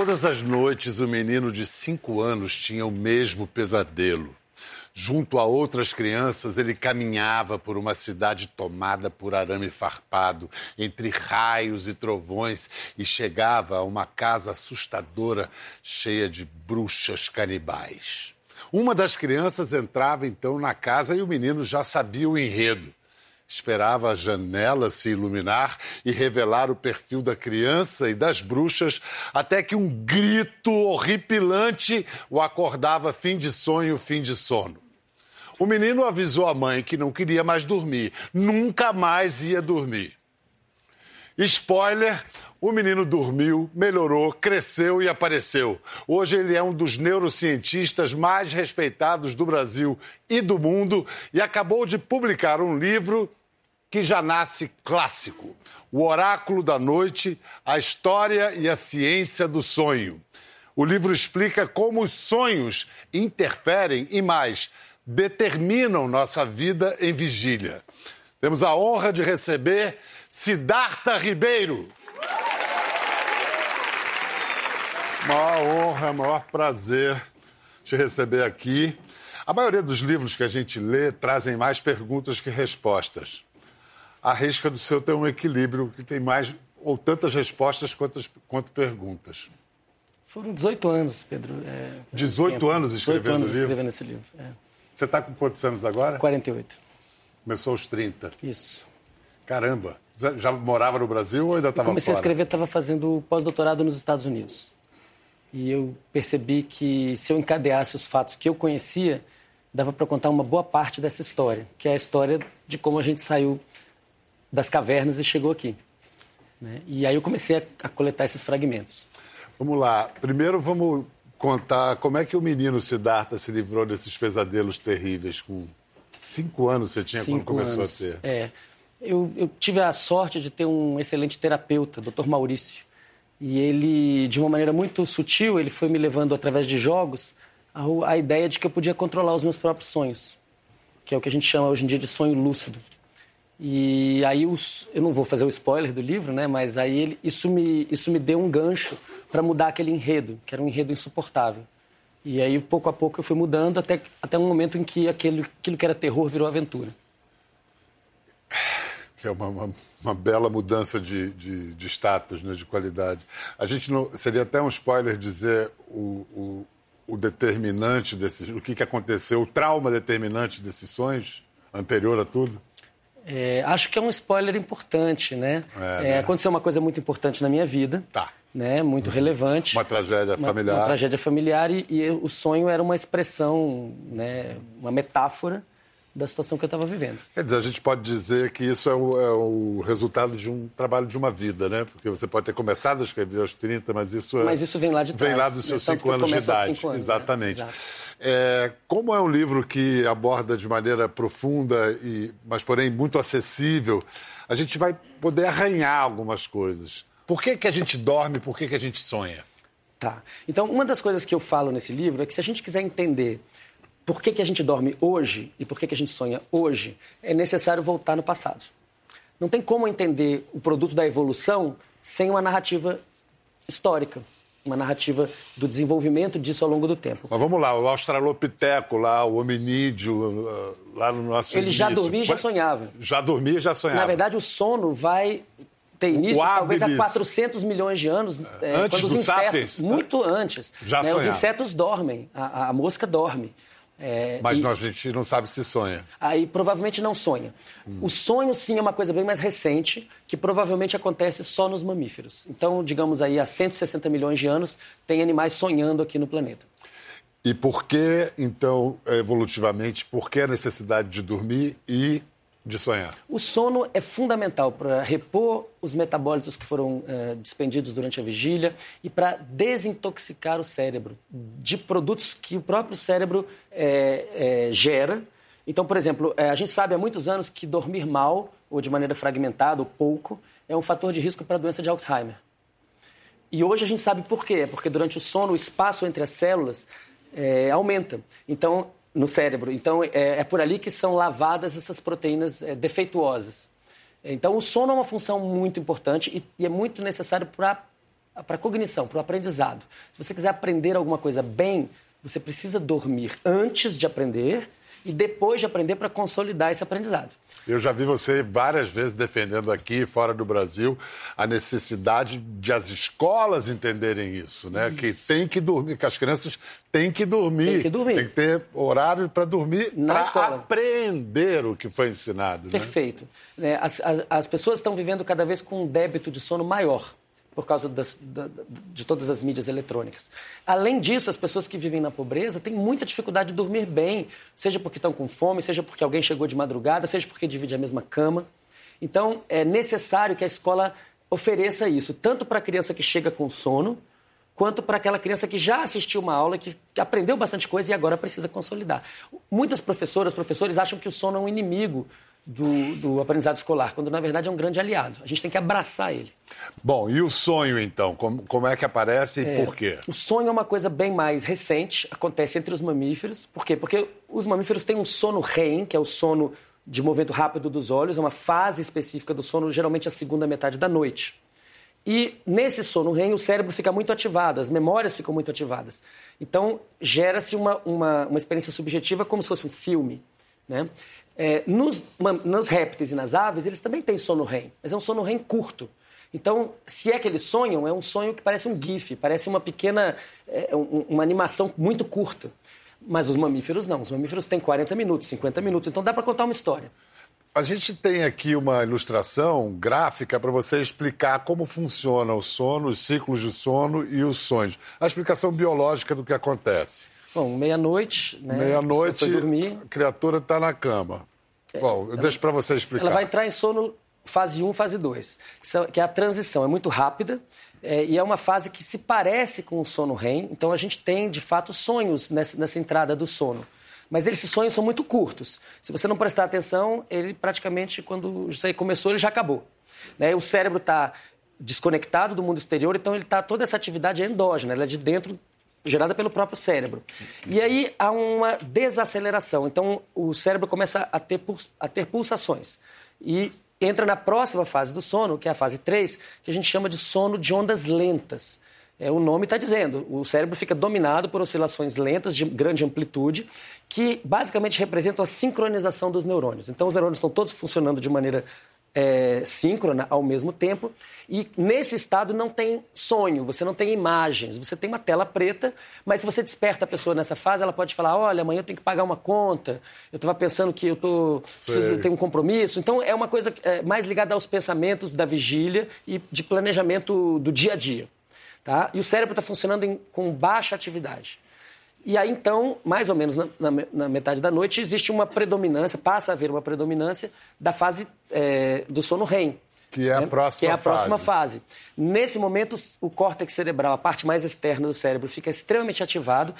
Todas as noites, o menino de cinco anos tinha o mesmo pesadelo. Junto a outras crianças, ele caminhava por uma cidade tomada por arame farpado, entre raios e trovões, e chegava a uma casa assustadora, cheia de bruxas canibais. Uma das crianças entrava então na casa e o menino já sabia o enredo. Esperava a janela se iluminar e revelar o perfil da criança e das bruxas, até que um grito horripilante o acordava fim de sonho, fim de sono. O menino avisou a mãe que não queria mais dormir, nunca mais ia dormir. Spoiler: o menino dormiu, melhorou, cresceu e apareceu. Hoje ele é um dos neurocientistas mais respeitados do Brasil e do mundo e acabou de publicar um livro que já nasce clássico: O Oráculo da Noite, a História e a Ciência do Sonho. O livro explica como os sonhos interferem e mais, determinam nossa vida em vigília. Temos a honra de receber Siddhartha Ribeiro. Maior honra, maior prazer te receber aqui. A maioria dos livros que a gente lê trazem mais perguntas que respostas a risca do seu tem um equilíbrio que tem mais ou tantas respostas quanto, quanto perguntas. Foram 18 anos, Pedro. É, 18 tempo. anos escrevendo 18 anos livro? escrevendo esse livro. É. Você está com quantos anos agora? 48. Começou aos 30. Isso. Caramba. Já morava no Brasil ou ainda estava fora? Comecei a escrever, estava fazendo pós-doutorado nos Estados Unidos. E eu percebi que se eu encadeasse os fatos que eu conhecia, dava para contar uma boa parte dessa história, que é a história de como a gente saiu das cavernas e chegou aqui. Né? E aí eu comecei a, a, coletar esses fragmentos. Vamos lá. Primeiro vamos contar como é que o menino Siddhartha se livrou desses pesadelos terríveis. Com cinco anos você tinha cinco quando começou anos. a ter. É. Eu, eu tive a sorte de ter um excelente terapeuta, Dr. Maurício. E ele, de uma maneira muito sutil, ele foi me levando através de jogos a, a ideia de que eu podia controlar os meus próprios sonhos, que é o que a gente chama hoje em dia de sonho lúcido. E aí os, eu não vou fazer o spoiler do livro, né? Mas aí ele, isso me isso me deu um gancho para mudar aquele enredo, que era um enredo insuportável. E aí pouco a pouco eu fui mudando até até um momento em que aquele, aquilo que era terror virou aventura. Que é uma, uma, uma bela mudança de, de, de, status, né, de qualidade. A gente não seria até um spoiler dizer o, o, o determinante desses, o que, que aconteceu, o trauma determinante desses sonhos anterior a tudo. É, acho que é um spoiler importante, né? É, né? Aconteceu uma coisa muito importante na minha vida. Tá. Né, muito uhum. relevante. Uma tragédia familiar. Uma, uma tragédia familiar e, e, o sonho era uma expressão, né, uma metáfora da situação que eu estava vivendo. Quer dizer, a gente pode dizer que isso é o, é o, resultado de um trabalho de uma vida, né? Porque você pode ter começado a escrever aos 30, mas isso é... Mas isso vem lá de trás. Vem lá dos seus cinco anos de idade. Anos, Exatamente. É, é, como é um livro que aborda de maneira profunda, e, mas porém muito acessível, a gente vai poder arranhar algumas coisas. Por que, que a gente dorme, por que, que a gente sonha? Tá. Então, uma das coisas que eu falo nesse livro é que se a gente quiser entender por que, que a gente dorme hoje e por que, que a gente sonha hoje, é necessário voltar no passado. Não tem como entender o produto da evolução sem uma narrativa histórica, uma narrativa do desenvolvimento disso ao longo do tempo. Mas vamos lá, o australopiteco lá, o hominídeo, uh, lá no nosso Ele início. já dormia e já sonhava. Já dormia e já sonhava. Na verdade, o sono vai ter início talvez há 400 milhões de anos, é, antes quando os insetos, sapiens, muito antes. Já né, os insetos dormem, a, a mosca dorme. É, Mas e... nós, a gente não sabe se sonha. Aí provavelmente não sonha. Hum. O sonho, sim, é uma coisa bem mais recente, que provavelmente acontece só nos mamíferos. Então, digamos aí, há 160 milhões de anos, tem animais sonhando aqui no planeta. E por que, então, evolutivamente, por que a necessidade de dormir e de sonhar? O sono é fundamental para repor os metabólitos que foram é, despendidos durante a vigília e para desintoxicar o cérebro de produtos que o próprio cérebro é, é, gera. Então, por exemplo, a gente sabe há muitos anos que dormir mal, ou de maneira fragmentada, ou pouco, é um fator de risco para a doença de Alzheimer. E hoje a gente sabe por quê. Porque durante o sono, o espaço entre as células aumenta. Então, no cérebro. Então, é, é, por ali que são lavadas essas proteínas é, defeituosas. Então, o sono é uma função muito importante e, e é muito necessário para a cognição, para o aprendizado. Se você quiser aprender alguma coisa bem, você precisa dormir antes de aprender e depois de aprender para consolidar esse aprendizado. Eu já vi você várias vezes defendendo aqui, fora do Brasil, a necessidade de as escolas entenderem isso, né? Isso. Que tem que dormir, que as crianças têm que dormir. Tem que dormir. Tem que ter horário para dormir, para aprender o que foi ensinado. Né? Perfeito. Né? As, as, as pessoas estão vivendo cada vez com um débito de sono maior por causa das, da, de todas as mídias eletrônicas. Além disso, as pessoas que vivem na pobreza têm muita dificuldade de dormir bem, seja porque estão com fome, seja porque alguém chegou de madrugada, seja porque divide a mesma cama. Então, é necessário que a escola ofereça isso, tanto para a criança que chega com sono, quanto para aquela criança que já assistiu uma aula, que, que aprendeu bastante coisa e agora precisa consolidar. Muitas professoras, professores acham que o sono é um inimigo do, do, aprendizado escolar, quando na verdade é um grande aliado. A gente tem que abraçar ele. Bom, e o sonho então? Como, como é que aparece e é, por quê? O sonho é uma coisa bem mais recente, acontece entre os mamíferos. Por quê? Porque os mamíferos têm um sono REM, que é o sono de movimento rápido dos olhos, é uma fase específica do sono, geralmente a segunda metade da noite. E nesse sono REM, o cérebro fica muito ativado, as memórias ficam muito ativadas. Então, gera-se uma, uma, uma experiência subjetiva como se fosse um filme. Né? É, nos, nos répteis e nas aves, eles também têm sono REM, mas é um sono REM curto. Então, se é que eles sonham, é um sonho que parece um GIF, parece uma pequena, é, uma animação muito curta. Mas os mamíferos não. Os mamíferos têm 40 minutos, 50 minutos. Então dá para contar uma história. A gente tem aqui uma ilustração gráfica para você explicar como funciona o sono, os ciclos de sono e os sonhos. A explicação biológica do que acontece. Bom, meia-noite, né? Meia-noite, a criatura está na cama. Bom, eu deixo para você explicar. Ela vai entrar em sono fase 1, fase 2, que é a transição. É muito rápida é, e é uma fase que se parece com o sono REM. Então, a gente tem, de fato, sonhos nessa, nessa entrada do sono. Mas esses sonhos são muito curtos. Se você não prestar atenção, ele praticamente, quando você começou, ele já acabou. Né? O cérebro está desconectado do mundo exterior, então ele tá toda essa atividade é endógena, ela é de dentro gerada pelo próprio cérebro. E aí há uma desaceleração. Então o cérebro começa a ter, a ter pulsações. E entra na próxima fase do sono, que é a fase 3, que a gente chama de sono de ondas lentas. É, o nome está dizendo, o cérebro fica dominado por oscilações lentas de grande amplitude, que basicamente representam a sincronização dos neurônios. Então, os neurônios estão todos funcionando de maneira é, síncrona ao mesmo tempo. E nesse estado não tem sonho, você não tem imagens, você tem uma tela preta, mas se você desperta a pessoa nessa fase, ela pode falar: olha, amanhã eu tenho que pagar uma conta, eu estava pensando que eu tô, preciso, ter um compromisso. Então é uma coisa é, mais ligada aos pensamentos da vigília e de planejamento do dia a dia. Tá? E o cérebro está funcionando em, com baixa atividade. E aí, então, mais ou menos na, na, na, metade da noite, existe uma predominância, passa a haver uma predominância da fase é, do sono REM. Que é a, né? próxima, que é a fase. próxima fase. Nesse momento, o córtex cerebral, a parte mais externa do cérebro, fica extremamente ativado.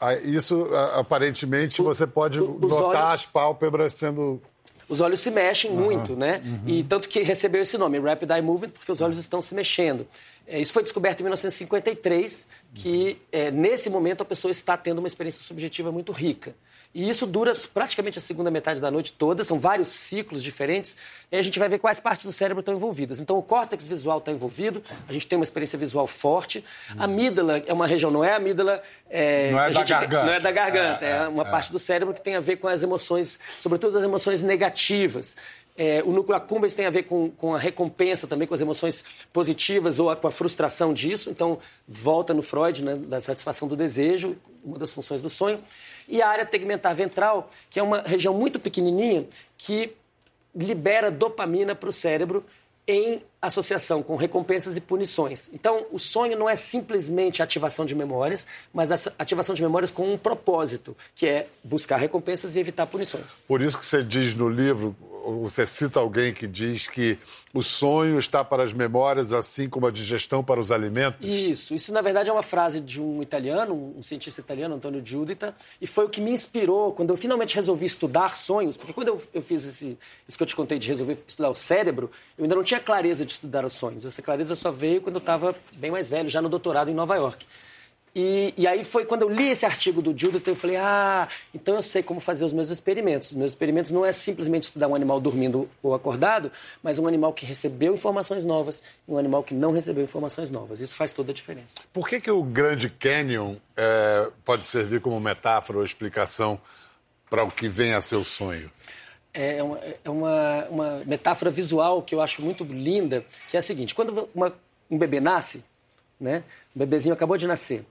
Aí, isso, aparentemente, o, você pode o, notar olhos, as pálpebras sendo os olhos se mexem uhum, muito, né? Uhum. E tanto que recebeu esse nome, Rapid Eye Movement, porque os olhos estão se mexendo. É, isso foi descoberto em 1953, que é, nesse momento a pessoa está tendo uma experiência subjetiva muito rica. E isso dura praticamente a segunda metade da noite toda, são vários ciclos diferentes, e a gente vai ver quais partes do cérebro estão envolvidas. Então, o córtex visual está envolvido, a gente tem uma experiência visual forte. A amígdala é uma região, não é a amígdala. É, não é da garganta. Não é da garganta, é, é uma é. parte do cérebro que tem a ver com as emoções, sobretudo as emoções negativas. É, o núcleo accumbens tem a ver com, com, a recompensa também, com as emoções positivas ou a, com a frustração disso. Então, volta no Freud, né, da satisfação do desejo, uma das funções do sonho. E a área tegmentar ventral, que é uma região muito pequenininha que libera dopamina para o cérebro em associação com recompensas e punições. Então, o sonho não é simplesmente ativação de memórias, mas ativação de memórias com um propósito, que é buscar recompensas e evitar punições. Por isso que você diz no livro, você cita alguém que diz que o sonho está para as memórias, assim como a digestão para os alimentos? Isso. Isso, na verdade, é uma frase de um italiano, um cientista italiano, Antonio Giuditta, e foi o que me inspirou quando eu finalmente resolvi estudar sonhos, porque quando eu, eu fiz esse, isso que eu te contei de resolver estudar o cérebro, eu ainda não tinha clareza de estudar os sonhos. Essa clareza só veio quando eu estava bem mais velho, já no doutorado em Nova York. E, e, aí foi quando eu li esse artigo do Judith, eu falei, ah, então eu sei como fazer os meus experimentos. Os meus experimentos não é simplesmente estudar um animal dormindo ou acordado, mas um animal que recebeu informações novas e um animal que não recebeu informações novas. Isso faz toda a diferença. Por que, que o Grande Canyon é, pode servir como metáfora ou explicação para o que vem a ser o sonho? É uma, é uma, uma metáfora visual que eu acho muito linda, que é a seguinte, quando uma, um bebê nasce, né, um bebezinho acabou de nascer,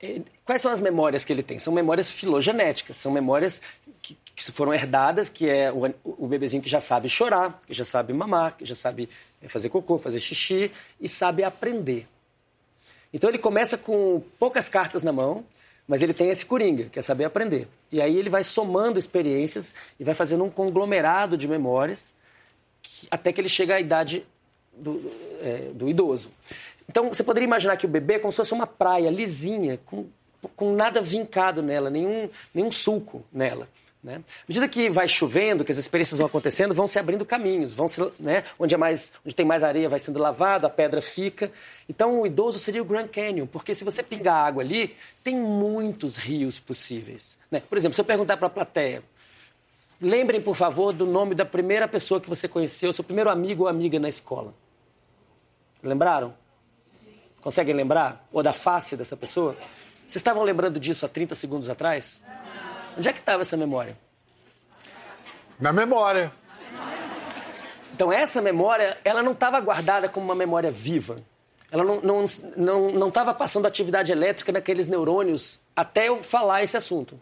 é, quais são as memórias que ele tem? São memórias filogenéticas, são memórias que, que foram herdadas, que é o, o, bebezinho que já sabe chorar, que já sabe mamar, que já sabe é, fazer cocô, fazer xixi e sabe aprender. Então ele começa com poucas cartas na mão, mas ele tem esse coringa, que é saber aprender. E aí ele vai somando experiências e vai fazendo um conglomerado de memórias que, até que ele chega à idade do, é, do idoso. Então, você poderia imaginar que o bebê é como se fosse uma praia lisinha, com, com nada vincado nela, nenhum, nenhum sulco nela. Né? À medida que vai chovendo, que as experiências vão acontecendo, vão se abrindo caminhos, vão se, né? onde, é mais, onde tem mais areia vai sendo lavado, a pedra fica. Então, o idoso seria o Grand Canyon, porque se você pingar água ali, tem muitos rios possíveis. Né? Por exemplo, se eu perguntar para a plateia, lembrem, por favor, do nome da primeira pessoa que você conheceu, seu primeiro amigo ou amiga na escola. Lembraram? Conseguem lembrar? Ou da face dessa pessoa? Vocês estavam lembrando disso há 30 segundos atrás? Onde é que estava essa memória? Na memória. Então, essa memória, ela não estava guardada como uma memória viva. Ela não estava não, não, não passando atividade elétrica naqueles neurônios até eu falar esse assunto.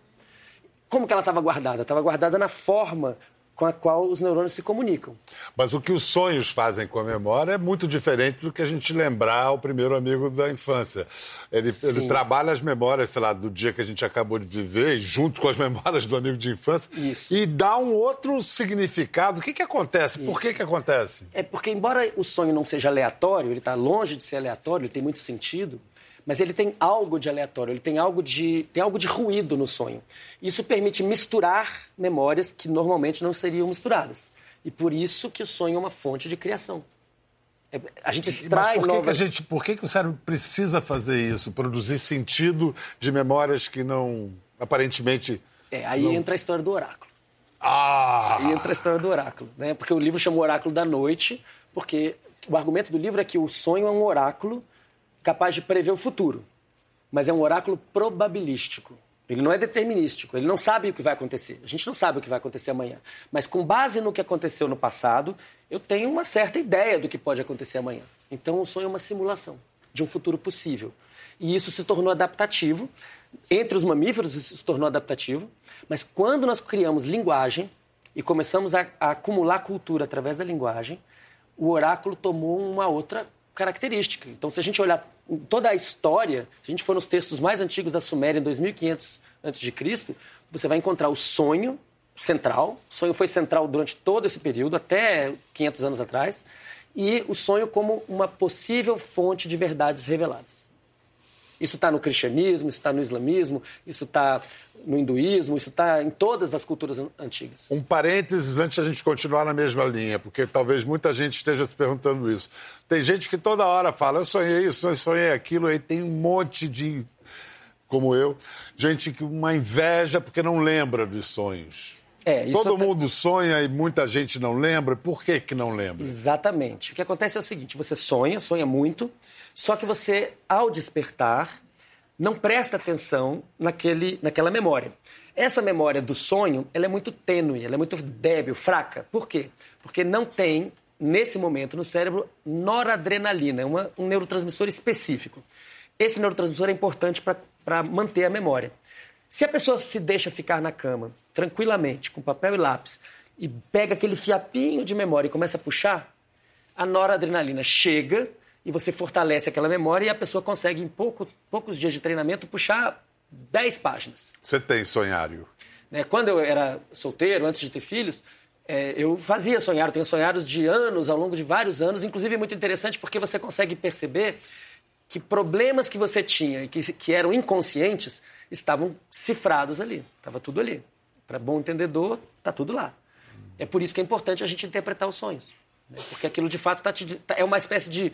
Como que ela estava guardada? Estava guardada na forma com a qual os neurônios se comunicam. Mas o que os sonhos fazem com a memória é muito diferente do que a gente lembrar o primeiro amigo da infância. Ele, ele, trabalha as memórias, sei lá, do dia que a gente acabou de viver, junto com as memórias do amigo de infância, Isso. e dá um outro significado. O que, que acontece? Isso. Por que, que acontece? É porque, embora o sonho não seja aleatório, ele está longe de ser aleatório, ele tem muito sentido, mas ele tem algo de aleatório, ele tem algo de, tem algo de ruído no sonho. Isso permite misturar memórias que normalmente não seriam misturadas. E por isso que o sonho é uma fonte de criação. É, a gente extrai Mas por que, novas... que a gente, por que, que o cérebro precisa fazer isso? Produzir sentido de memórias que não, aparentemente... É, aí não... entra a história do oráculo. Ah! Aí entra a história do oráculo, né? Porque o livro chama o Oráculo da Noite, porque o argumento do livro é que o sonho é um oráculo capaz de prever o futuro, mas é um oráculo probabilístico. Ele não é determinístico, ele não sabe o que vai acontecer. A gente não sabe o que vai acontecer amanhã. Mas com base no que aconteceu no passado, eu tenho uma certa ideia do que pode acontecer amanhã. Então o sonho é uma simulação de um futuro possível. E isso se tornou adaptativo. Entre os mamíferos, isso se tornou adaptativo. Mas quando nós criamos linguagem e começamos a, a acumular cultura através da linguagem, o oráculo tomou uma outra característica. Então, se a gente olhar toda a história, se a gente for nos textos mais antigos da Suméria, em 2500 a.C., você vai encontrar o sonho central. O sonho foi central durante todo esse período, até 500 anos atrás, e o sonho como uma possível fonte de verdades reveladas. Isso está no cristianismo, isso está no islamismo, isso está no hinduísmo, isso está em todas as culturas antigas. Um parênteses antes de a gente continuar na mesma linha, porque talvez muita gente esteja se perguntando isso. Tem gente que toda hora fala, eu sonhei isso, eu sonhei aquilo, aí tem um monte de, como eu, gente que uma inveja porque não lembra dos sonhos. É, Todo até... mundo sonha e muita gente não lembra. Por que, que não lembra? Exatamente. O que acontece é o seguinte: você sonha, sonha muito, só que você, ao despertar, não presta atenção naquele, naquela memória. Essa memória do sonho ela é muito tênue, ela é muito débil, fraca. Por quê? Porque não tem, nesse momento, no cérebro, noradrenalina, é uma, um neurotransmissor específico. Esse neurotransmissor é importante para manter a memória. Se a pessoa se deixa ficar na cama, tranquilamente, com papel e lápis, e pega aquele fiapinho de memória e começa a puxar, a noradrenalina chega e você fortalece aquela memória e a pessoa consegue, em pouco, poucos dias de treinamento, puxar 10 páginas. Você tem sonhário? Né? Quando eu era solteiro, antes de ter filhos, é, eu fazia sonhar, eu tenho sonhados de anos, ao longo de vários anos, inclusive é muito interessante porque você consegue perceber que problemas que você tinha e que, que eram inconscientes estavam cifrados ali, estava tudo ali. Para bom entendedor, está tudo lá. É por isso que é importante a gente interpretar os sonhos. Né? Porque aquilo de fato tá te, tá, é uma espécie de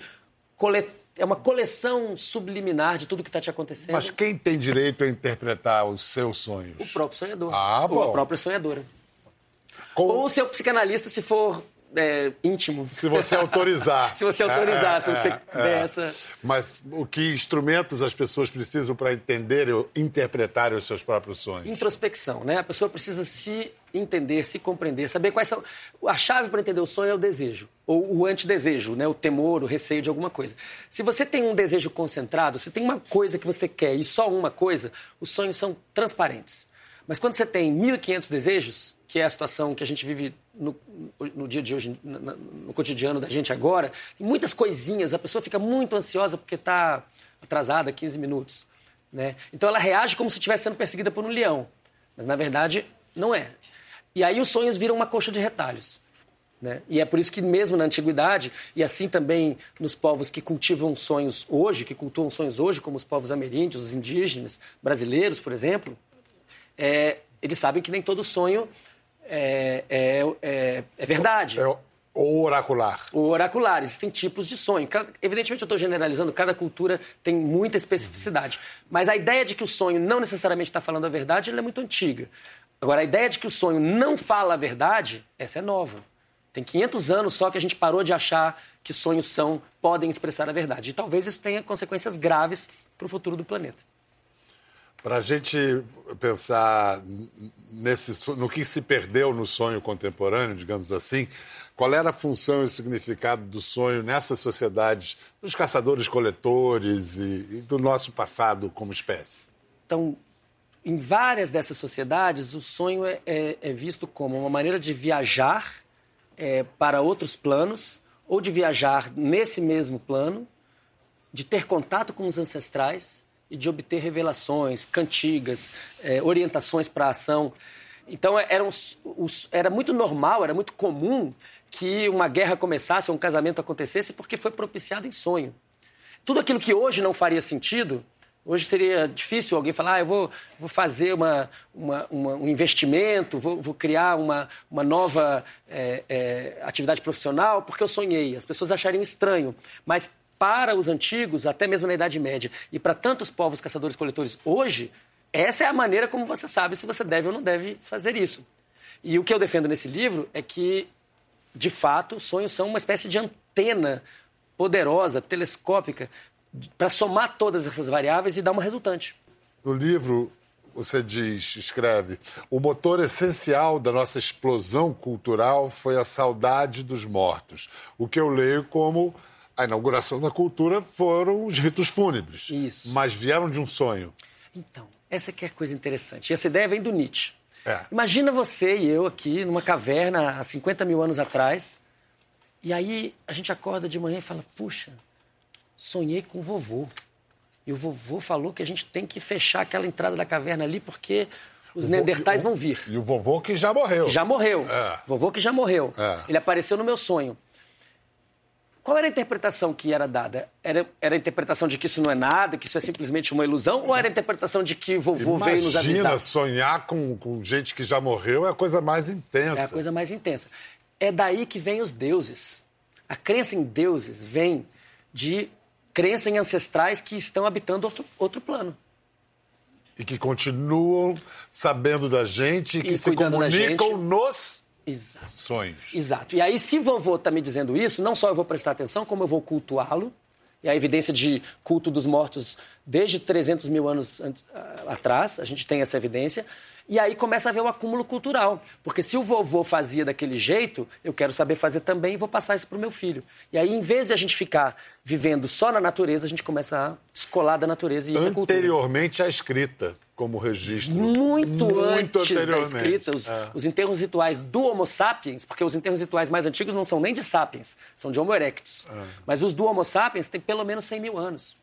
colet... é uma coleção subliminar de tudo que está te acontecendo. Mas quem tem direito a interpretar os seus sonhos? O próprio sonhador. Ah, bom. Ou a própria sonhadora. Com- Ou o seu psicanalista, se for é, íntimo. Se você autorizar. Se você autorizar, se você é, der é. essa... Mas o que instrumentos as pessoas precisam para entenderem ou interpretarem os seus próprios sonhos? Introspecção, né? A pessoa precisa se entender, se compreender, saber quais são... A chave para entender o sonho é o desejo, ou o antidesejo, né? O temor, o receio de alguma coisa. Se você tem um desejo concentrado, se tem uma coisa que você quer e só uma coisa, os sonhos são transparentes. Mas quando você tem 1.500 desejos, que é a situação que a gente vive no, no dia de hoje, na- no cotidiano da gente agora, muitas coisinhas, a pessoa fica muito ansiosa porque está atrasada 15 minutos. Né? Então ela reage como se estivesse sendo perseguida por um leão. Mas na verdade, não é. E aí os sonhos viram uma coxa de retalhos. Né? E é por isso que mesmo na antiguidade, e assim também nos povos que cultivam sonhos hoje, que cultuam sonhos hoje, como os povos ameríndios, os indígenas, brasileiros, por exemplo, é, eles sabem que nem todo sonho é, é, é- é verdade. É o o oracular. O oracular, existem tipos de sonho. Evidentemente, eu estou generalizando, cada cultura tem muita especificidade. Mas a ideia de que o sonho não necessariamente está falando a verdade, é muito antiga. Agora, a ideia de que o sonho não fala a verdade, essa é nova. Tem 500 anos só que a gente parou de achar que sonhos são, podem expressar a verdade. E talvez isso tenha consequências graves para o futuro do planeta. Para a gente pensar nesse, no que se perdeu no sonho contemporâneo, digamos assim, qual era a função e o significado do sonho nessas sociedades dos caçadores-coletores e, e do nosso passado como espécie? Então, em várias dessas sociedades, o sonho é, é- é visto como uma maneira de viajar é, para outros planos, ou de viajar nesse mesmo plano, de ter contato com os ancestrais e de obter revelações, cantigas, é, orientações para a ação. Então, é- os- os- era muito normal, era muito comum que uma guerra começasse um casamento acontecesse porque foi propiciado em sonho. Tudo aquilo que hoje não faria sentido, hoje seria difícil alguém falar, ah, eu vou, vou fazer uma, uma- uma- um investimento, vou, vou criar uma, uma nova é, é, atividade profissional, porque eu sonhei. As pessoas achariam estranho. Mas para os antigos, até mesmo na Idade Média, e para tantos povos caçadores-coletores hoje, essa é a maneira como você sabe se você deve ou não deve fazer isso. E o que eu defendo nesse livro é que de fato, sonhos são uma espécie de antena poderosa, telescópica, para somar todas essas variáveis e dar uma resultante. No livro, você diz, escreve, o motor essencial da nossa explosão cultural foi a saudade dos mortos. O que eu leio como a inauguração da cultura foram os ritos fúnebres. Isso. Mas vieram de um sonho. Então, essa que é a coisa interessante. E essa ideia vem do Nietzsche. É. Imagina você e eu aqui numa caverna há 50 mil anos atrás, e aí a gente acorda de manhã e fala: puxa, sonhei com o vovô. E o vovô falou que a gente tem que fechar aquela entrada da caverna ali porque os neandertais vão vir. E o vovô que já morreu. Que já morreu. É. Vovô que já morreu. É. Ele apareceu no meu sonho. Qual era a interpretação que era dada? Era, era a interpretação de que isso não é nada, que isso é simplesmente uma ilusão? Ou era a interpretação de que vovô veio nos Imagina avisar? sonhar com, com gente que já morreu é a coisa mais intensa. É a coisa mais intensa. É daí que vem os deuses. A crença em deuses vem de crença em ancestrais que estão habitando outro, outro plano. E que continuam sabendo da gente e que E se comunicam nos Exato. sonhos. Exato. E aí, se vovô está me dizendo isso, não só eu vou prestar atenção, como eu vou cultuá-lo. E a evidência de culto dos mortos desde 300 mil anos antes- ah, atrás, a gente tem essa evidência. E aí começa a haver o acúmulo cultural. Porque se o vovô fazia daquele jeito, eu quero saber fazer também e vou passar isso para o meu filho. E aí, em vez de a gente ficar vivendo só na natureza, a gente começa a descolar da natureza e. Anteriormente à escrita, como registro. Muito, antes da anteriormente. escrita, os, É. os enterros rituais do Homo sapiens, porque os enterros rituais mais antigos não são nem de sapiens, são de Homo erectus. É. Mas os do Homo sapiens têm pelo menos 100 mil anos.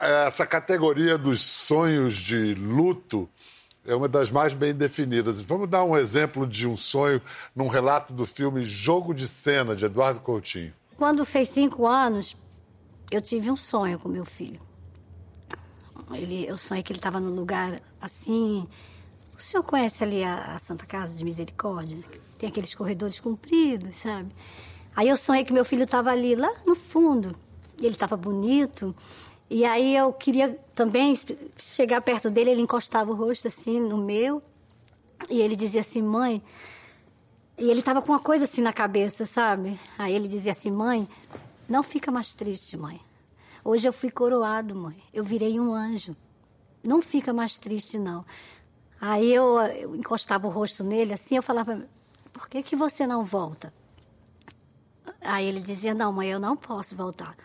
Essa categoria dos sonhos de luto é uma das mais bem definidas. Vamos dar um exemplo de um sonho num relato do filme Jogo de Cena, de Eduardo Coutinho. Quando fez cinco anos, eu tive um sonho com meu filho. Ele, eu sonhei que ele estava num lugar assim. O senhor conhece ali a, a Santa Casa de Misericórdia? Tem aqueles corredores compridos, sabe? Aí eu sonhei que meu filho estava ali, lá no fundo, ele estava bonito. E aí eu queria também chegar perto dele, ele encostava o rosto assim no meu. E ele dizia assim, mãe. E ele estava com uma coisa assim na cabeça, sabe? Aí ele dizia assim, mãe, não fica mais triste, mãe. Hoje eu fui coroado, mãe. Eu virei um anjo. Não fica mais triste, não. Aí eu, eu encostava o rosto nele assim, eu falava, por que, que você não volta? Aí ele dizia, não, mãe, eu não posso voltar.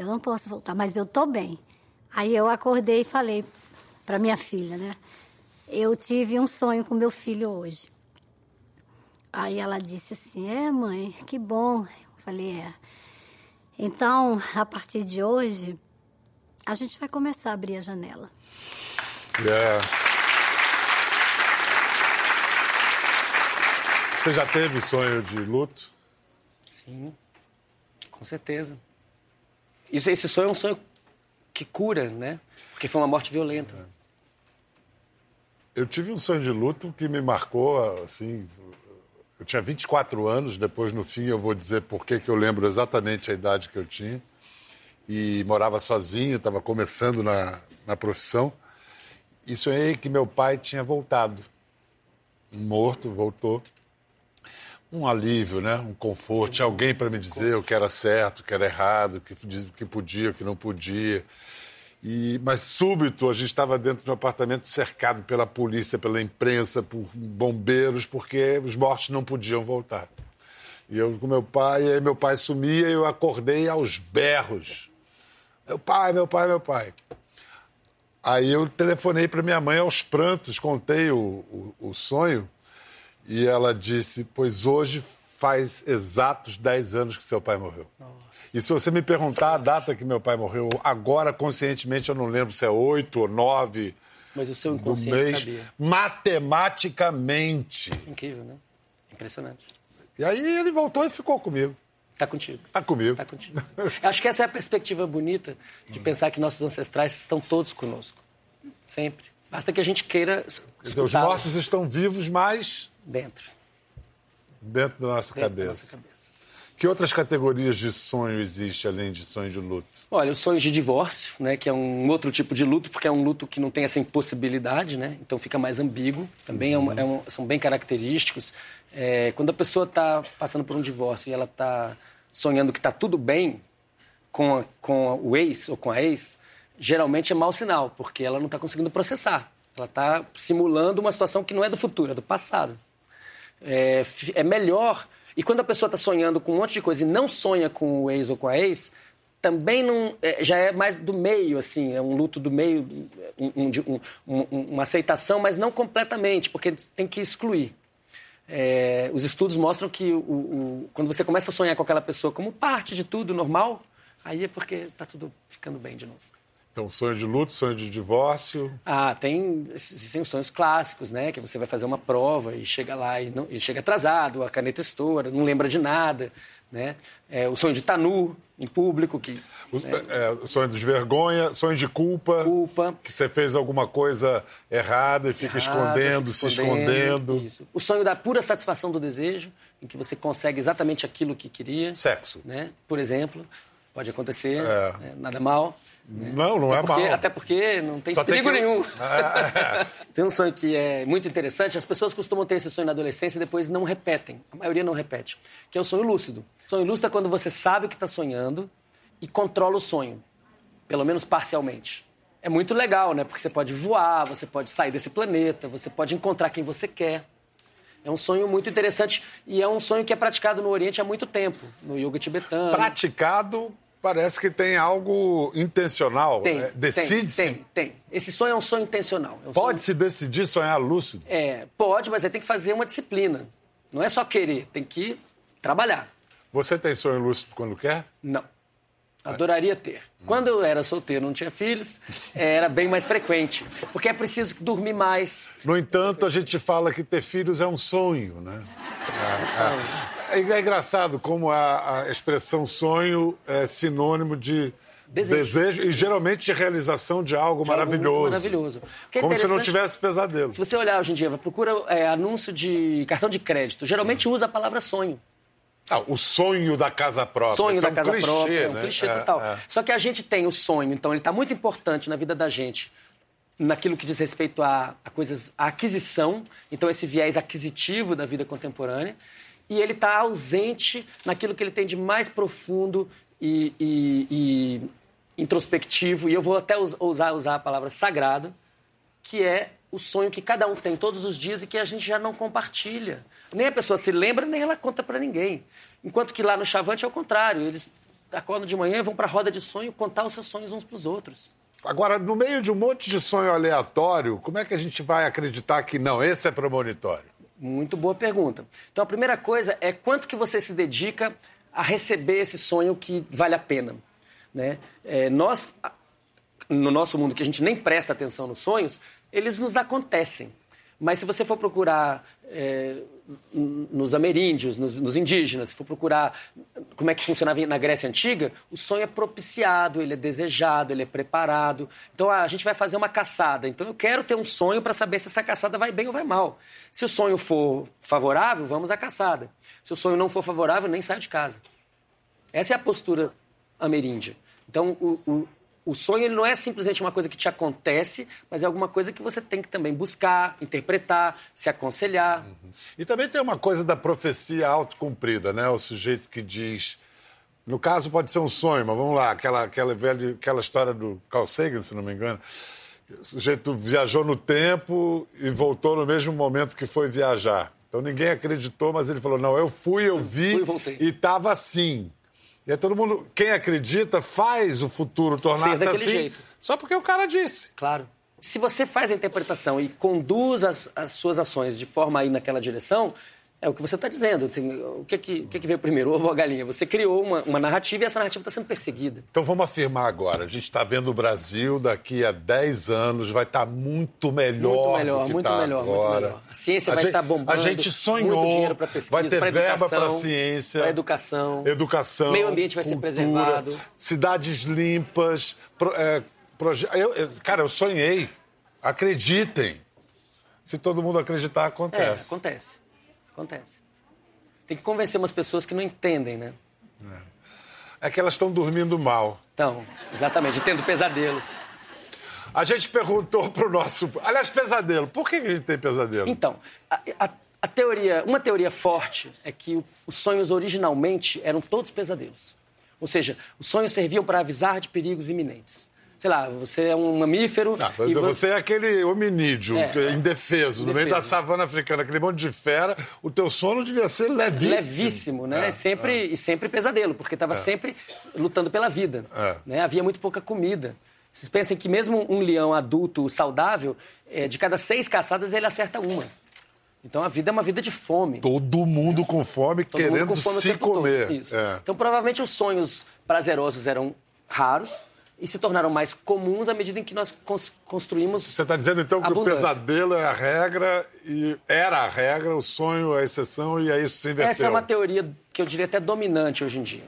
Eu não posso voltar, mas eu tô bem. Aí eu acordei e falei para minha filha, né? Eu tive um sonho com meu filho hoje. Aí ela disse assim: É, mãe, que bom. Eu falei: É. Então, a partir de hoje, a gente vai começar a abrir a janela. É. Você já teve sonho de luto? Sim, com certeza. Isso, esse sonho é um sonho que cura, né? Porque foi uma morte violenta. Eu tive um sonho de luto que me marcou, assim. Eu tinha 24 anos, depois no fim eu vou dizer por que eu lembro exatamente a idade que eu tinha. E morava sozinho, estava começando na, na profissão. E sonhei que meu pai tinha voltado. Morto, voltou. Um alívio, né? Um conforto. Tinha alguém para me dizer o que era certo, o que era errado, o que, que podia, o que não podia. E, mas súbito a gente estava dentro de um apartamento cercado pela polícia, pela imprensa, por bombeiros, porque os mortos não podiam voltar. E eu com meu pai, e aí meu pai sumia e eu acordei aos berros. Meu pai, meu pai, meu pai. Aí eu telefonei para minha mãe aos prantos, contei o, o, o sonho e ela disse: Pois hoje faz exatos 10 anos que seu pai morreu. Nossa. E se você me perguntar a data que meu pai morreu, agora conscientemente eu não lembro se é 8 ou 9. Mas o seu inconsciente mês, sabia. Matematicamente. Incrível, né? Impressionante. E aí ele voltou e ficou comigo. Está contigo. Está comigo. Está contigo. Acho que essa é a perspectiva bonita de pensar que nossos ancestrais estão todos conosco. Sempre. Basta que a gente queira. Dizer, os mortos estão vivos, mas. Dentro. Dentro da nossa, Dentro cabeça. Da nossa cabeça. Que outras categorias de sonho existe além de sonho de luto? Olha, os sonhos de divórcio, né, que é um outro tipo de luto, porque é um luto que não tem essa impossibilidade, né? Então fica mais ambíguo. Também uhum. é um, é um, são bem característicos. É, quando a pessoa está passando por um divórcio e ela está sonhando que está tudo bem com, a, com o ex ou com a ex, geralmente é mau sinal, porque ela não está conseguindo processar. Ela está simulando uma situação que não é do futuro, é do passado. É, é melhor e quando a pessoa está sonhando com um monte de coisa e não sonha com o ex ou com a ex, também não, é, já é mais do meio, assim, é um luto do meio, um, um, um, uma aceitação, mas não completamente, porque tem que excluir. É, os estudos mostram que o, o, quando você começa a sonhar com aquela pessoa como parte de tudo normal, aí é porque está tudo ficando bem de novo. Então, sonho de luto, sonho de divórcio. Ah, tem, tem os sonhos clássicos, né? Que você vai fazer uma prova e chega lá e, não, e chega atrasado, a caneta estoura, não lembra de nada. Né? É, o sonho de estar nu em público. Que, o, né? é, sonho de vergonha, sonho de culpa. Culpa. Que você fez alguma coisa errada e fica escondendo, fica se escondendo. Isso. O sonho da pura satisfação do desejo, em que você consegue exatamente aquilo que queria. Sexo. Né? Por exemplo. Pode acontecer, é. né? nada mal. Né? Não, não até é porque, mal. Até porque não tem Só perigo tem que... nenhum. É. tem um sonho que é muito interessante. As pessoas costumam ter esse sonho na adolescência e depois não repetem. A maioria não repete. Que é o sonho lúcido. O sonho lúcido é quando você sabe o que está sonhando e controla o sonho. Pelo menos parcialmente. É muito legal, né? Porque você pode voar, você pode sair desse planeta, você pode encontrar quem você quer. É um sonho muito interessante e é um sonho que é praticado no Oriente há muito tempo, no yoga tibetano. Praticado parece que tem algo intencional. Tem, né? Decide-se. Tem, tem, tem. Esse sonho é um sonho intencional. É um pode sonho... se decidir sonhar lúcido? É, pode, mas aí tem que fazer uma disciplina. Não é só querer, tem que trabalhar. Você tem sonho lúcido quando quer? Não. Adoraria ter. Quando eu era solteiro, não tinha filhos, era bem mais frequente. Porque é preciso dormir mais. No entanto, a gente fala que ter filhos é um sonho, né? É, um sonho. É, é engraçado como a, a, expressão sonho é sinônimo de desejo. desejo e geralmente de realização de algo de maravilhoso. Algo maravilhoso. É como se não tivesse pesadelo. Se você olhar hoje em dia, procura é, anúncio de cartão de crédito, geralmente usa a palavra sonho. Ah, o sonho da casa própria. Sonho Isso da é um casa clichê, própria, é um né? clichê É, total. é. Só que a gente tem o sonho, então ele está muito importante na vida da gente, naquilo que diz respeito a, a coisas, a aquisição, então esse viés aquisitivo da vida contemporânea, e ele está ausente naquilo que ele tem de mais profundo e, e- e introspectivo, e eu vou até us- ousar usar a palavra sagrado, que é o sonho que cada um tem todos os dias e que a gente já não compartilha. Nem a pessoa se lembra, nem ela conta para ninguém. Enquanto que lá no Chavante é o contrário. Eles acordam de manhã e vão para a roda de sonho contar os seus sonhos uns para os outros. Agora, no meio de um monte de sonho aleatório, como é que a gente vai acreditar que não, esse é premonitório? Muito boa pergunta. Então, a primeira coisa é quanto que você se dedica a receber esse sonho que vale a pena. Né? É, nós, no nosso mundo, que a gente nem presta atenção nos sonhos, eles nos acontecem. Mas se você for procurar é, nos ameríndios, nos, nos indígenas, se for procurar como é que funcionava na Grécia Antiga, o sonho é propiciado, ele é desejado, ele é preparado. Então ah, a gente vai fazer uma caçada. Então eu quero ter um sonho para saber se essa caçada vai bem ou vai mal. Se o sonho for favorável, vamos à caçada. Se o sonho não for favorável, nem saio de casa. Essa é a postura ameríndia. Então, o, o, o sonho ele não é simplesmente uma coisa que te acontece, mas é alguma coisa que você tem que também buscar, interpretar, se aconselhar. E também tem uma coisa da profecia autocumprida, né? O sujeito que diz. No caso, pode ser um sonho, mas vamos lá, aquela, aquela, velha, aquela história do Carl Sagan, se não me engano. O sujeito viajou no tempo e voltou no mesmo momento que foi viajar. Então ninguém acreditou, mas ele falou: não, eu fui, eu vi Fui e estava assim. E aí todo mundo, quem acredita, faz o futuro tornar-se assim. jeito. Só porque o cara disse. Claro. Se você faz a interpretação e conduz as, as suas ações de forma a ir naquela direção, é o que você está dizendo. Tem- o, que, que, o que, que veio primeiro, ovo ou a galinha? Você criou uma, uma narrativa e essa narrativa está sendo perseguida. Então vamos afirmar agora. A gente está vendo o Brasil daqui a 10 anos, vai estar muito melhor. Muito melhor, do que muito tá melhor, muito agora. melhor. A ciência A vai estar bombando. A gente sonhou. Muito dinheiro para pesquisa, vai ter verba educação, para ciência. para educação. Educação. Meio ambiente vai ser cultura, preservado. Cidades limpas. pro- é, proje- eu- eu- cara, eu sonhei. Acreditem. Se todo mundo acreditar, É, acontece. Acontece. Tem que convencer umas pessoas que não entendem, né? É que elas estão dormindo mal. Então, exatamente, tendo pesadelos. A gente perguntou pro nosso. Aliás, pesadelo. Por que a gente tem pesadelo? Então, a, a- a teoria, uma teoria forte é que os sonhos originalmente eram todos pesadelos. Ou seja, os sonhos serviam para avisar de perigos iminentes. Sei lá, você é um mamífero Ah, e você é aquele hominídeo, É, é indefeso, no meio da savana africana, aquele monte de fera, o teu sono devia ser levíssimo. levíssimo, né? É, E sempre, E sempre pesadelo, porque estava sempre lutando pela vida. É. Né? Havia muito pouca comida. Vocês pensem que mesmo um leão adulto saudável, de cada seis caçadas ele acerta uma. Então a vida é uma vida de fome. Todo mundo com fome, Todo querendo com fome se comer. É. Então, provavelmente, os sonhos prazerosos eram raros e se tornaram mais comuns à medida em que nós cons- construímos. Você está dizendo então que Abundância. o pesadelo é a regra e era a regra, o sonho é a exceção e aí isso se inverteu. Essa é uma teoria que eu diria até dominante hoje em dia.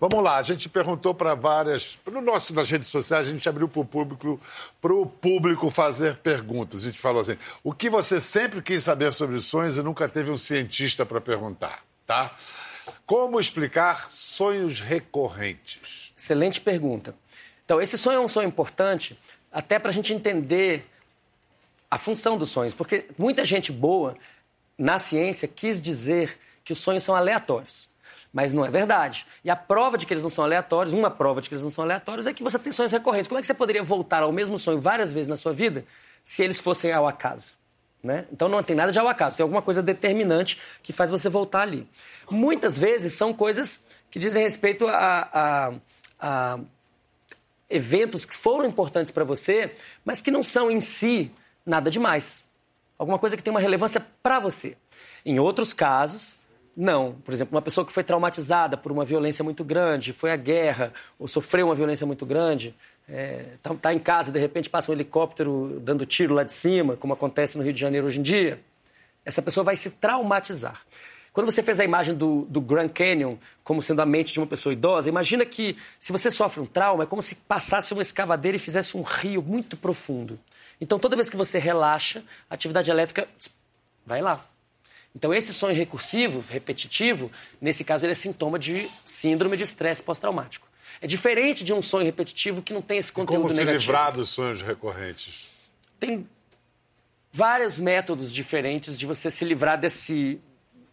Vamos lá, a gente perguntou para várias. No nosso, nas redes sociais, a gente abriu para o público, pro público fazer perguntas. A gente falou assim: o que você sempre quis saber sobre sonhos e nunca teve um cientista para perguntar, tá? Como explicar sonhos recorrentes? Excelente pergunta. Então, esse sonho é um sonho importante até para a gente entender a função dos sonhos, porque muita gente boa na ciência quis dizer que os sonhos são aleatórios. Mas não é verdade. E a prova de que eles não são aleatórios, uma prova de que eles não são aleatórios, é que você tem sonhos recorrentes. Como é que você poderia voltar ao mesmo sonho várias vezes na sua vida se eles fossem ao acaso? Né? Então não tem nada de ao acaso, tem alguma coisa determinante que faz você voltar ali. Muitas vezes são coisas que dizem respeito a, a- a eventos que foram importantes para você, mas que não são em si nada demais. Alguma coisa que tem uma relevância para você. Em outros casos, não. Por exemplo, uma pessoa que foi traumatizada por uma violência muito grande, foi à guerra, ou sofreu uma violência muito grande, está tá em casa, de repente passa um helicóptero dando tiro lá de cima, como acontece no Rio de Janeiro hoje em dia, essa pessoa vai se traumatizar. Quando você fez a imagem do, do Grand Canyon como sendo a mente de uma pessoa idosa, imagina que se você sofre um trauma, é como se passasse uma escavadeira e fizesse um rio muito profundo. Então, toda vez que você relaxa, a atividade elétrica vai lá. Então, esse sonho recursivo, repetitivo, nesse caso, ele é sintoma de síndrome de estresse pós-traumático. É diferente de um sonho repetitivo que não tem esse conteúdo Como se negativo. livrar dos sonhos recorrentes? Tem vários métodos diferentes de você se livrar desse,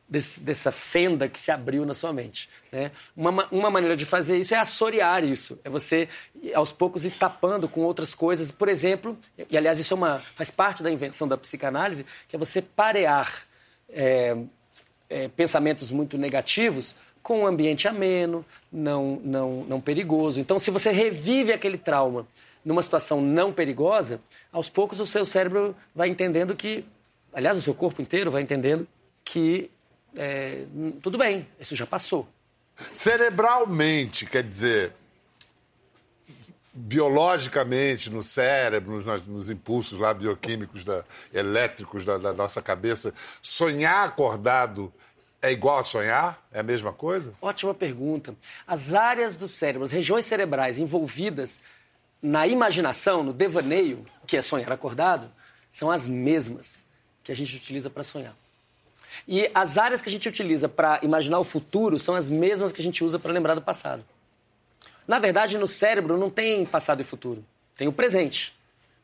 desse, dessa fenda que se abriu na sua mente. Né? Uma, uma maneira de fazer isso é assorear isso. É você, aos poucos, ir tapando com outras coisas. Por exemplo, e aliás, isso é uma, faz parte da invenção da psicanálise, que é você parear é, é, pensamentos muito negativos com um ambiente ameno, não, não, não perigoso. Então, se você revive aquele trauma numa situação não perigosa, aos poucos o seu cérebro vai entendendo que, aliás, o seu corpo inteiro vai entendendo que é, tudo bem, isso já passou. Cerebralmente, quer dizer, biologicamente no cérebro, nos, nos impulsos lá bioquímicos, da, elétricos da, da nossa cabeça, sonhar acordado é igual a sonhar? É a mesma coisa? Ótima pergunta. As áreas do cérebro, as regiões cerebrais envolvidas na imaginação, no devaneio, que é sonhar acordado, são as mesmas que a gente utiliza para sonhar. E as áreas que a gente utiliza para imaginar o futuro são as mesmas que a gente usa para lembrar do passado. Na verdade, no cérebro não tem passado e futuro, tem o presente.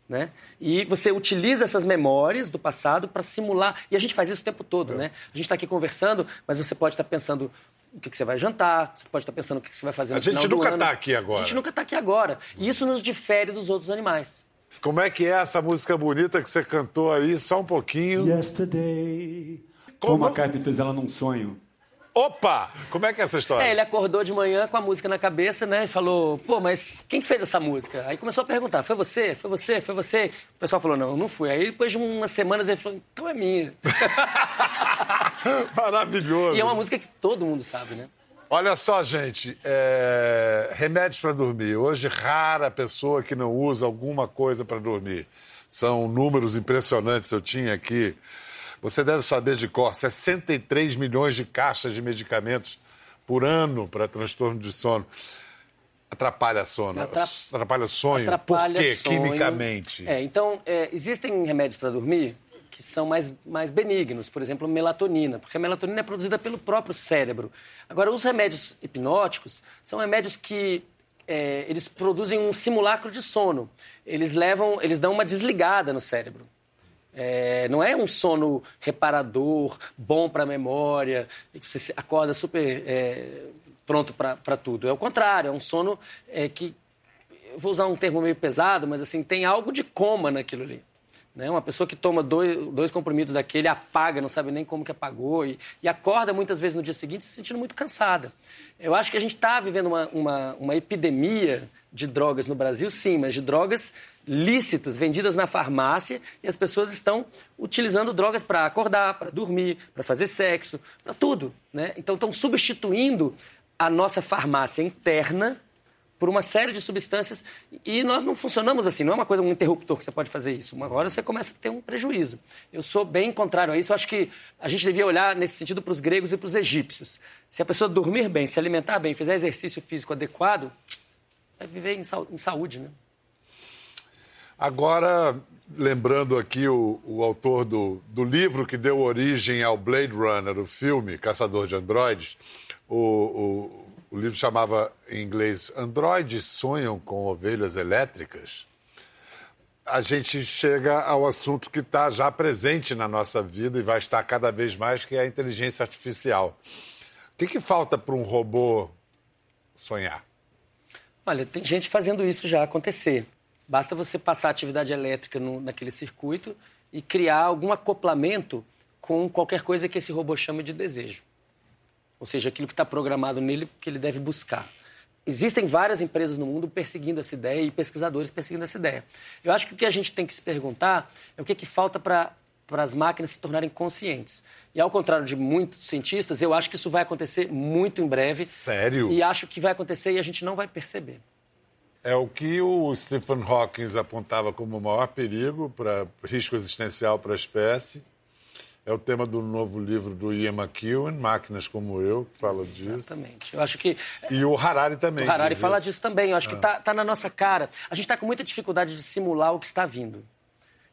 Né? E você utiliza essas memórias do passado para simular. E a gente faz isso o tempo todo, é. né? A gente está aqui conversando, mas você pode estar tá pensando o que, que, você vai jantar, você pode estar tá pensando o que, que você vai fazer no a final do ano. A gente nunca está aqui agora. A gente nunca está aqui agora. E isso nos difere dos outros animais. Como é que é essa música bonita que você cantou aí, só um pouquinho? Yesterday. Como, a carne fez ela num sonho. Opa! Como é que é essa história? É, ele acordou de manhã com a música na cabeça, né? E falou, pô, mas quem fez essa música? Aí começou a perguntar, foi você? Foi você? Foi você? O pessoal falou, não, não fui. Aí depois de umas semanas ele falou, então é minha. Maravilhoso. E é uma música que todo mundo sabe, né? Olha só, gente, é... remédios para dormir. Hoje, rara pessoa que não usa alguma coisa para dormir. São números impressionantes. Eu tinha aqui você deve saber de cor, 63 milhões de caixas de medicamentos por ano para transtorno de sono. Atrapalha sono. Atrapalha sonho. Atrapalha por quê? Sonho. Quimicamente. É, então, é, existem remédios para dormir que são mais, mais benignos, por exemplo, melatonina, porque a melatonina é produzida pelo próprio cérebro. Agora, os remédios hipnóticos são remédios que é, eles produzem um simulacro de sono. Eles levam, eles dão uma desligada no cérebro. É, não é um sono reparador, bom para a memória, que você acorda super é, pronto para tudo. É o contrário, é um sono é, que, vou usar um termo meio pesado, mas assim, tem algo de coma naquilo ali. Né? Uma pessoa que toma dois, dois comprimidos daquele, apaga, não sabe nem como que apagou, e, e acorda muitas vezes no dia seguinte se sentindo muito cansada. Eu acho que a gente está vivendo uma, uma, uma epidemia de drogas no Brasil, sim, mas de drogas lícitas, vendidas na farmácia, e as pessoas estão utilizando drogas para acordar, para dormir, para fazer sexo, para tudo. Né? Então estão substituindo a nossa farmácia interna por uma série de substâncias e nós não funcionamos assim, não é uma coisa, um interruptor que você pode fazer isso. Uma hora você começa a ter um prejuízo. Eu sou bem contrário a isso, eu acho que a gente devia olhar nesse sentido para os gregos e para os egípcios. Se a pessoa dormir bem, se alimentar bem, fizer exercício físico adequado, vai viver em saúde, né? Agora, lembrando aqui o, o autor do, do, livro que deu origem ao Blade Runner, o filme Caçador de Androides, o, o, o livro chamava em inglês Androides Sonham com Ovelhas Elétricas. A gente chega ao assunto que está já presente na nossa vida e vai estar cada vez mais, que é a inteligência artificial. O que, que falta para um robô sonhar? Olha, tem gente fazendo isso já acontecer. Basta você passar atividade elétrica no, naquele circuito e criar algum acoplamento com qualquer coisa que esse robô chame de desejo. Ou seja, aquilo que está programado nele que ele deve buscar. Existem várias empresas no mundo perseguindo essa ideia e pesquisadores perseguindo essa ideia. Eu acho que o que a gente tem que se perguntar é o que, que falta para para as máquinas se tornarem conscientes. E ao contrário de muitos cientistas, eu acho que isso vai acontecer muito em breve. Sério? E acho que vai acontecer e a gente não vai perceber. É o que o Stephen Hawking apontava como o maior perigo para risco existencial para a espécie. É o tema do novo livro do Ian McEwan, Máquinas como Eu, que fala Exatamente. disso. Exatamente. Eu acho que. E o Harari também. O Harari fala isso. disso também. Eu acho ah. que está tá na nossa cara. A gente está com muita dificuldade de simular o que está vindo.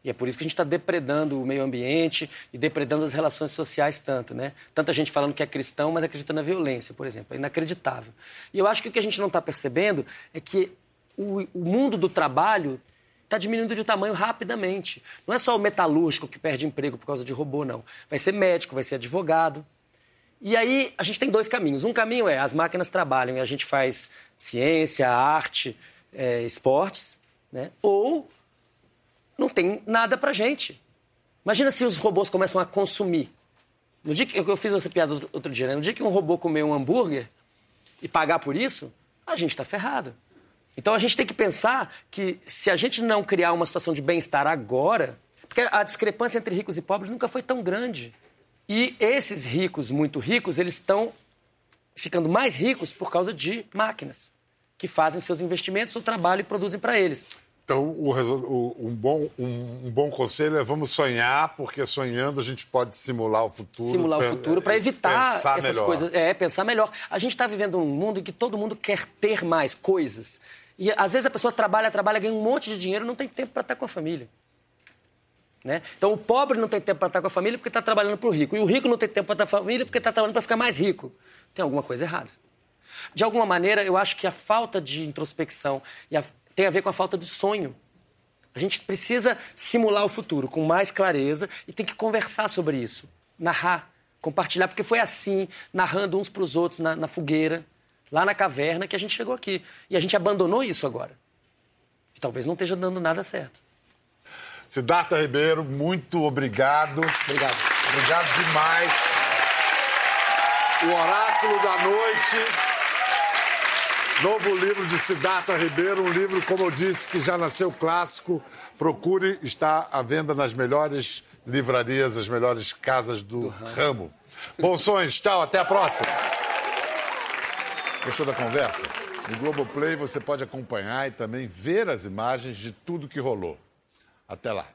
E é por isso que a gente está depredando o meio ambiente e depredando as relações sociais tanto, né? Tanta gente falando que é cristão, mas acredita na violência, por exemplo. É inacreditável. E eu acho que o que a gente não está percebendo é que o, o mundo do trabalho está diminuindo de tamanho rapidamente. Não é só o metalúrgico que perde emprego por causa de robô, não. Vai ser médico, vai ser advogado. E aí a gente tem dois caminhos. Um caminho é as máquinas trabalham e a gente faz ciência, arte, é, esportes, né? Ou não tem nada pra gente. Imagina se os robôs começam a consumir. No dia que eu fiz essa piada outro dia, né? no dia que um robô comer um hambúrguer e pagar por isso, a gente está ferrado. Então a gente tem que pensar que se a gente não criar uma situação de bem-estar agora, porque a discrepância entre ricos e pobres nunca foi tão grande. E esses ricos, muito ricos, eles estão ficando mais ricos por causa de máquinas que fazem seus investimentos, o trabalho e produzem para eles. Então, o, um, bom, um, um, bom conselho é vamos sonhar, porque sonhando a gente pode simular o futuro. Simular o futuro para evitar essas melhor. coisas. É, pensar melhor. A gente está vivendo um mundo em que todo mundo quer ter mais coisas. E às vezes a pessoa trabalha, trabalha, ganha um monte de dinheiro não tem tempo para estar com a família. Né? Então o pobre não tem tempo para estar com a família porque está trabalhando para o rico. E o rico não tem tempo para estar com a família porque está trabalhando para ficar mais rico. Tem alguma coisa errada. De alguma maneira, eu acho que a falta de introspecção a, tem a ver com a falta de sonho. A gente precisa simular o futuro com mais clareza e tem que conversar sobre isso, narrar, compartilhar, porque foi assim, narrando uns para os outros na, na fogueira, lá na caverna, que a gente chegou aqui. E a gente abandonou isso agora. E talvez não esteja dando nada certo. Siddhartha Ribeiro, muito obrigado. Obrigado. Obrigado demais. O Oráculo da Noite. Novo livro de Siddhartha Ribeiro, um livro, como eu disse, que já nasceu clássico. Procure, está à venda nas melhores livrarias, as melhores casas do, do ramo. ramo. Bons sonhos, tchau, até a próxima. Gostou da conversa? No Globoplay você pode acompanhar e também ver as imagens de tudo que rolou. Até lá.